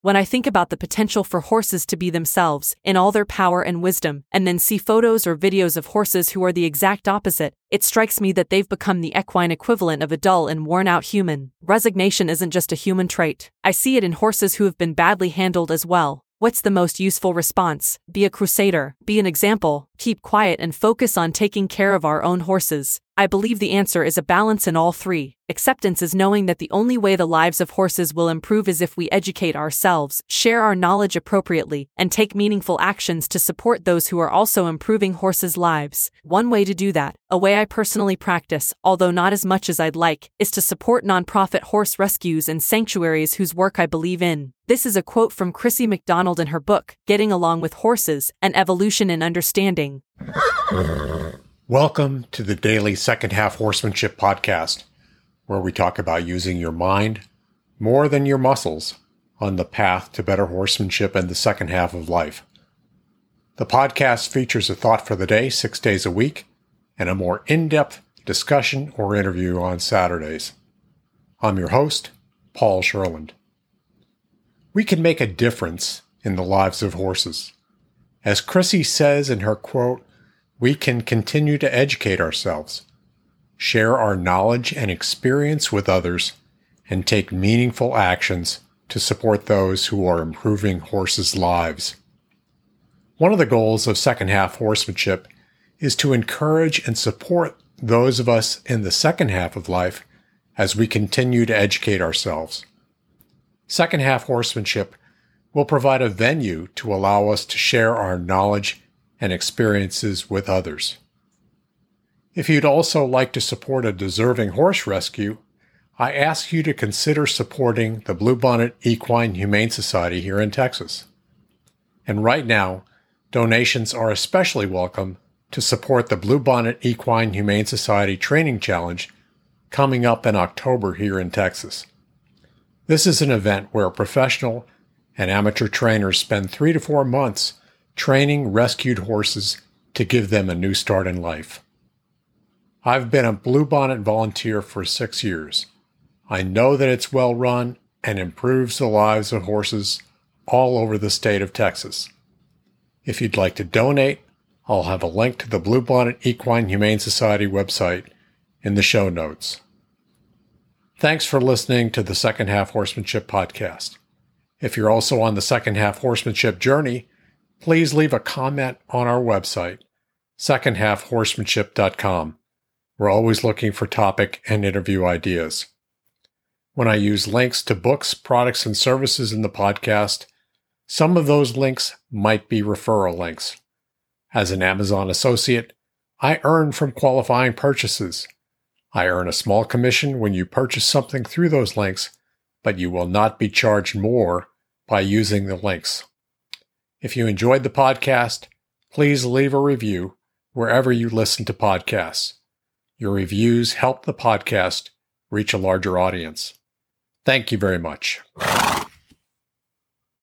When I think about the potential for horses to be themselves, in all their power and wisdom, and then see photos or videos of horses who are the exact opposite, it strikes me that they've become the equine equivalent of a dull and worn out human. Resignation isn't just a human trait. I see it in horses who have been badly handled as well. What's the most useful response? Be a crusader, be an example, keep quiet, and focus on taking care of our own horses. I believe the answer is a balance in all three. Acceptance is knowing that the only way the lives of horses will improve is if we educate ourselves, share our knowledge appropriately, and take meaningful actions to support those who are also improving horses' lives. One way to do that, a way I personally practice, although not as much as I'd like, is to support nonprofit horse rescues and sanctuaries whose work I believe in. This is a quote from Crissi McDonald in her book, Getting Along with Horses An Evolution in Understanding. Welcome to the daily Second Half Horsemanship podcast, where we talk about using your mind more than your muscles on the path to better horsemanship in the second half of life. The podcast features a thought for the day six days a week and a more in depth discussion or interview on Saturdays. I'm your host, Paul Sherland. We can make a difference in the lives of horses. As Crissi says in her quote, we can continue to educate ourselves, share our knowledge and experience with others, and take meaningful actions to support those who are improving horses' lives. One of the goals of second half horsemanship is to encourage and support those of us in the second half of life as we continue to educate ourselves. Second half horsemanship will provide a venue to allow us to share our knowledge and experiences with others. If you'd also like to support a deserving horse rescue, I ask you to consider supporting the Bluebonnet Equine Humane Society here in Texas. And right now, donations are especially welcome to support the Bluebonnet Equine Humane Society Training Challenge coming up in October here in Texas. This is an event where professional and amateur trainers spend three to four months training rescued horses to give them a new start in life. I've been a Bluebonnet volunteer for six years. I know that it's well run and improves the lives of horses all over the state of Texas. If you'd like to donate, I'll have a link to the Bluebonnet Equine Humane Society website in the show notes. Thanks for listening to the Second Half Horsemanship podcast. If you're also on the second half horsemanship journey, please leave a comment on our website, secondhalfhorsemanship.com. We're always looking for topic and interview ideas. When I use links to books, products, and services in the podcast, some of those links might be referral links. As an Amazon associate, I earn from qualifying purchases. I earn a small commission when you purchase something through those links, but you will not be charged more by using the links. If you enjoyed the podcast, please leave a review wherever you listen to podcasts. Your reviews help the podcast reach a larger audience. Thank you very much.